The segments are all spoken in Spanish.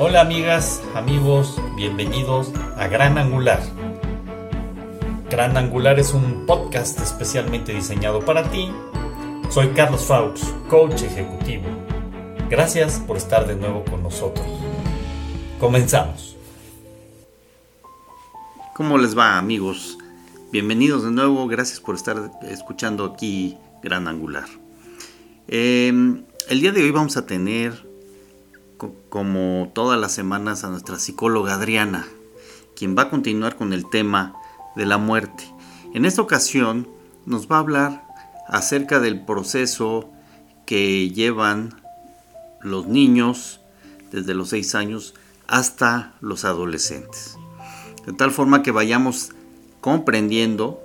Hola amigas, amigos, bienvenidos a Gran Angular. Gran Angular es un podcast especialmente diseñado para ti. Soy Carlos Faux, coach ejecutivo. Gracias por estar de nuevo con nosotros. Comenzamos. ¿Cómo les va amigos? Bienvenidos de nuevo, gracias por estar escuchando aquí Gran Angular. Eh, el día de hoy vamos a tener como todas las semanas a nuestra psicóloga Adriana, quien va a continuar con el tema de la muerte. En esta ocasión nos va a hablar acerca del proceso que llevan los niños desde los 6 años hasta los adolescentes. De tal forma que vayamos comprendiendo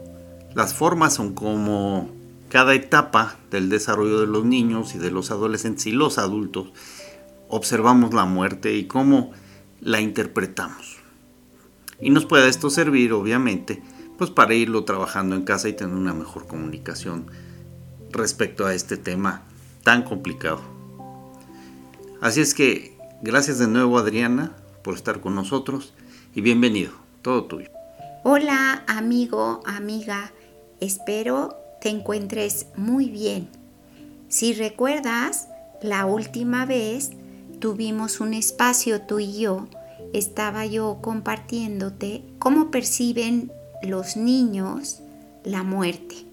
las formas son como cada etapa del desarrollo de los niños y de los adolescentes y los adultos observamos la muerte y cómo la interpretamos. Y nos puede esto servir, obviamente, pues para irlo trabajando en casa y tener una mejor comunicación respecto a este tema tan complicado. Así es que gracias de nuevo Adriana por estar con nosotros y bienvenido, todo tuyo. Hola amigo, amiga, espero te encuentres muy bien. Si recuerdas, la última vez tuvimos un espacio tú y yo, estaba yo compartiéndote cómo perciben los niños la muerte.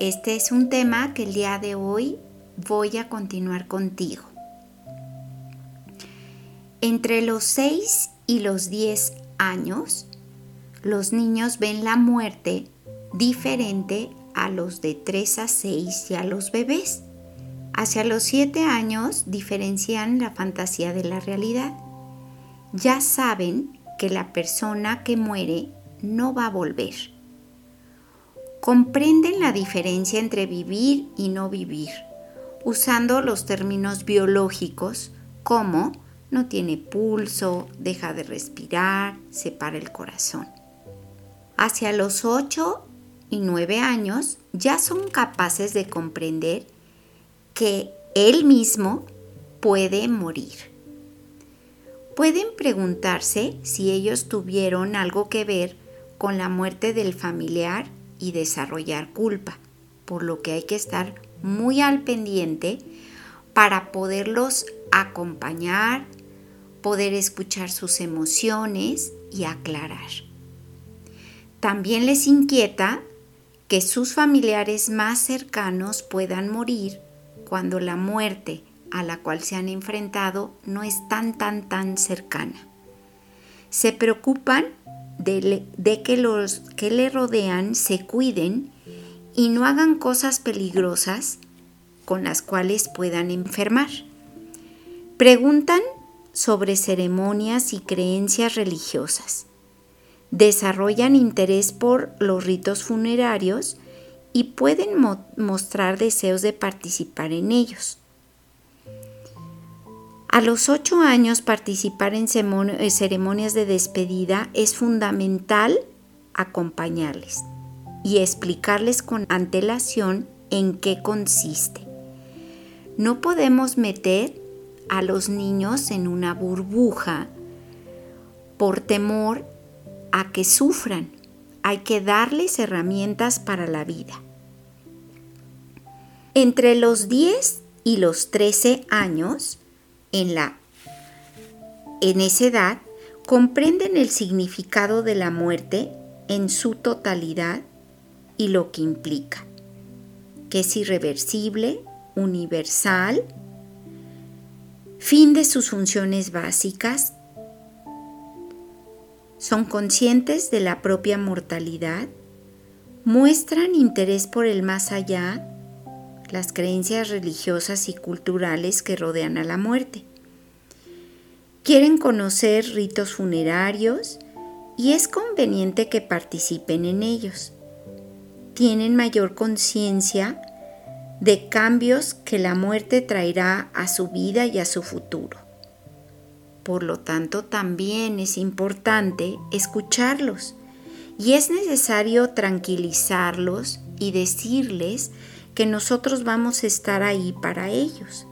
Este es un tema que el día de hoy voy a continuar contigo. Entre los 6 y los 10 años, los niños ven la muerte diferente a los de 3 a 6 y a los bebés. Hacia los siete años diferencian la fantasía de la realidad. Ya saben que la persona que muere no va a volver. Comprenden la diferencia entre vivir y no vivir, usando los términos biológicos como no tiene pulso, deja de respirar, se para el corazón. Hacia los 8 y 9 años ya son capaces de comprender que él mismo puede morir. Pueden preguntarse si ellos tuvieron algo que ver con la muerte del familiar y desarrollar culpa, por lo que hay que estar muy al pendiente para poderlos acompañar, poder escuchar sus emociones y aclarar. También les inquieta que sus familiares más cercanos puedan morir cuando la muerte a la cual se han enfrentado no es tan, tan, tan cercana. Se preocupan de, que los que le rodean se cuiden y no hagan cosas peligrosas con las cuales puedan enfermar. Preguntan sobre ceremonias y creencias religiosas. Desarrollan interés por los ritos funerarios y pueden mostrar deseos de participar en ellos. A los ocho años participar en eh, ceremonias de despedida es fundamental acompañarles y explicarles con antelación en qué consiste. No podemos meter a los niños en una burbuja por temor a que sufran hay que darles herramientas para la vida. Entre los 10 y los 13 años, en, la, en esa edad, comprenden el significado de la muerte en su totalidad y lo que implica, que es irreversible, universal, fin de sus funciones básicas, son conscientes de la propia mortalidad, muestran interés por el más allá, las creencias religiosas y culturales que rodean a la muerte. Quieren conocer ritos funerarios y es conveniente que participen en ellos. Tienen mayor conciencia de cambios que la muerte traerá a su vida y a su futuro. Por lo tanto, también es importante escucharlos y es necesario tranquilizarlos y decirles que nosotros vamos a estar ahí para ellos.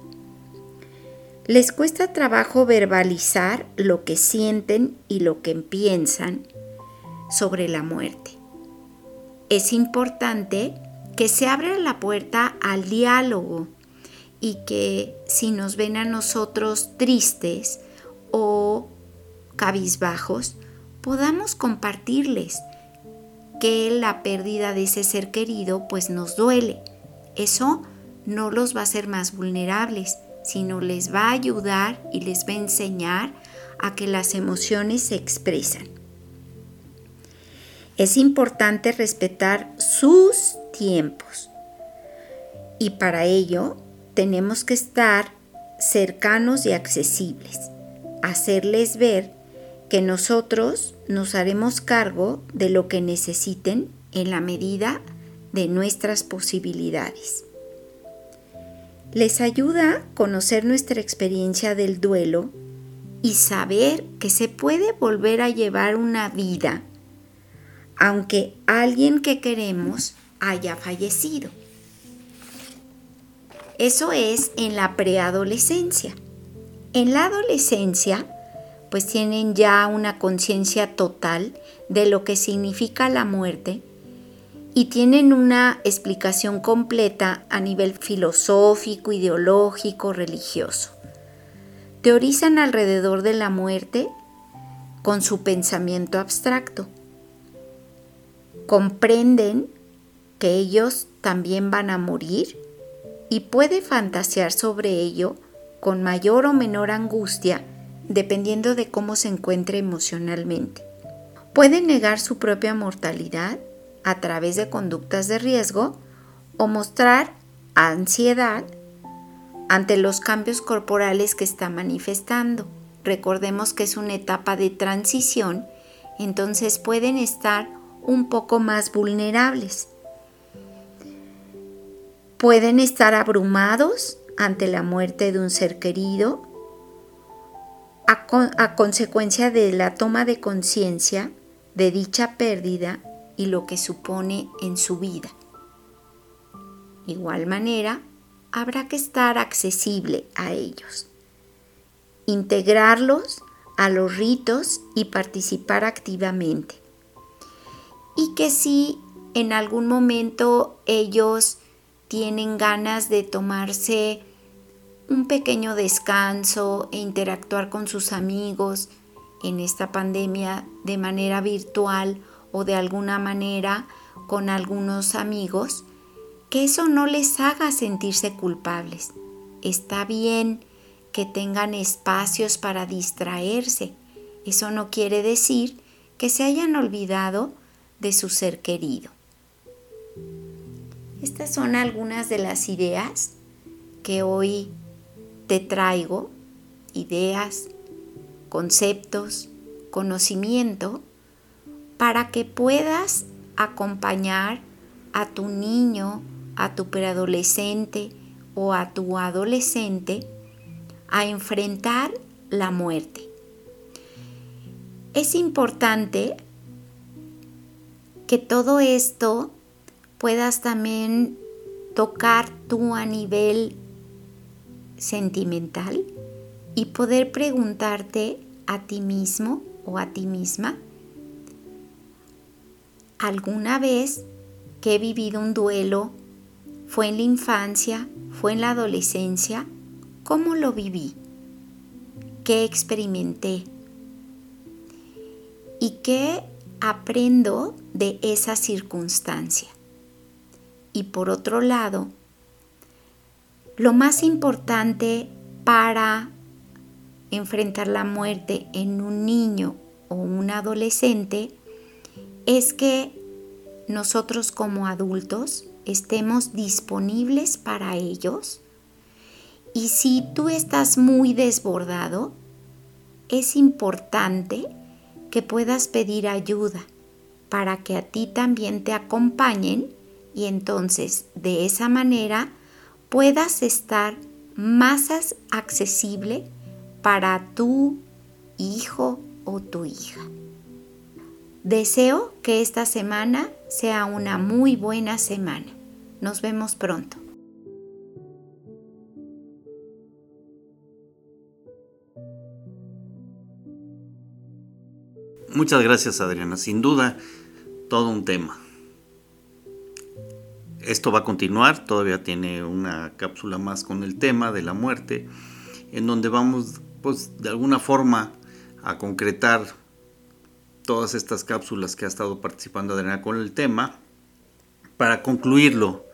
Les cuesta trabajo verbalizar lo que sienten y lo que piensan sobre la muerte. Es importante que se abra la puerta al diálogo y que si nos ven a nosotros tristes o cabizbajos, podamos compartirles que la pérdida de ese ser querido pues nos duele. Eso no los va a hacer más vulnerables, sino les va a ayudar y les va a enseñar a que las emociones se expresan. Es importante respetar sus tiempos y para ello tenemos que estar cercanos y accesibles, hacerles ver que nosotros nos haremos cargo de lo que necesiten en la medida de nuestras posibilidades. Les ayuda conocer nuestra experiencia del duelo y saber que se puede volver a llevar una vida aunque alguien que queremos haya fallecido. Eso es en la preadolescencia. En la adolescencia, pues tienen ya una conciencia total de lo que significa la muerte y tienen una explicación completa a nivel filosófico, ideológico, religioso. Teorizan alrededor de la muerte con su pensamiento abstracto. Comprenden que ellos también van a morir y puede fantasear sobre ello con mayor o menor angustia dependiendo de cómo se encuentre emocionalmente. Puede negar su propia mortalidad a través de conductas de riesgo o mostrar ansiedad ante los cambios corporales que está manifestando. Recordemos que es una etapa de transición, entonces pueden estar un poco más vulnerables. Pueden estar abrumados ante la muerte de un ser querido a, consecuencia de la toma de conciencia de dicha pérdida y lo que supone en su vida. Igual manera, habrá que estar accesible a ellos, integrarlos a los ritos y participar activamente. Y que si en algún momento ellos tienen ganas de tomarse un pequeño descanso e interactuar con sus amigos en esta pandemia de manera virtual o de alguna manera con algunos amigos, que eso no les haga sentirse culpables. Está bien que tengan espacios para distraerse. Eso no quiere decir que se hayan olvidado de su ser querido. Estas son algunas de las ideas que hoy te traigo, ideas, conceptos, conocimiento, para que puedas acompañar a tu niño, a tu preadolescente o a tu adolescente a enfrentar la muerte. Es importante que todo esto puedas también tocar tú a nivel sentimental y poder preguntarte a ti mismo o a ti misma, ¿alguna vez que he vivido un duelo fue en la infancia, fue en la adolescencia? ¿Cómo lo viví? ¿Qué experimenté? ¿Y qué aprendo de esa circunstancia? Y por otro lado, lo más importante para enfrentar la muerte en un niño o un adolescente es que nosotros como adultos estemos disponibles para ellos. Y si tú estás muy desbordado, es importante que puedas pedir ayuda para que a ti también te acompañen y entonces de esa manera puedas estar más accesible para tu hijo o tu hija. Deseo que esta semana sea una muy buena semana. Nos vemos pronto. Muchas gracias Adriana, sin duda todo un tema. Esto va a continuar, todavía tiene una cápsula más con el tema de la muerte, en donde vamos pues de alguna forma a concretar todas estas cápsulas que ha estado participando Adriana con el tema para concluirlo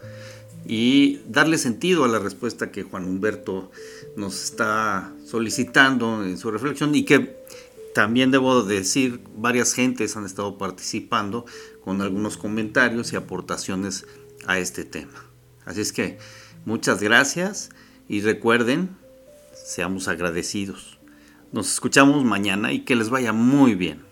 y darle sentido a la respuesta que Juan Humberto nos está solicitando en su reflexión y que también debo decir varias gentes han estado participando con algunos comentarios y aportaciones a este tema. Así es que muchas gracias y recuerden, seamos agradecidos. Nos escuchamos mañana y que les vaya muy bien.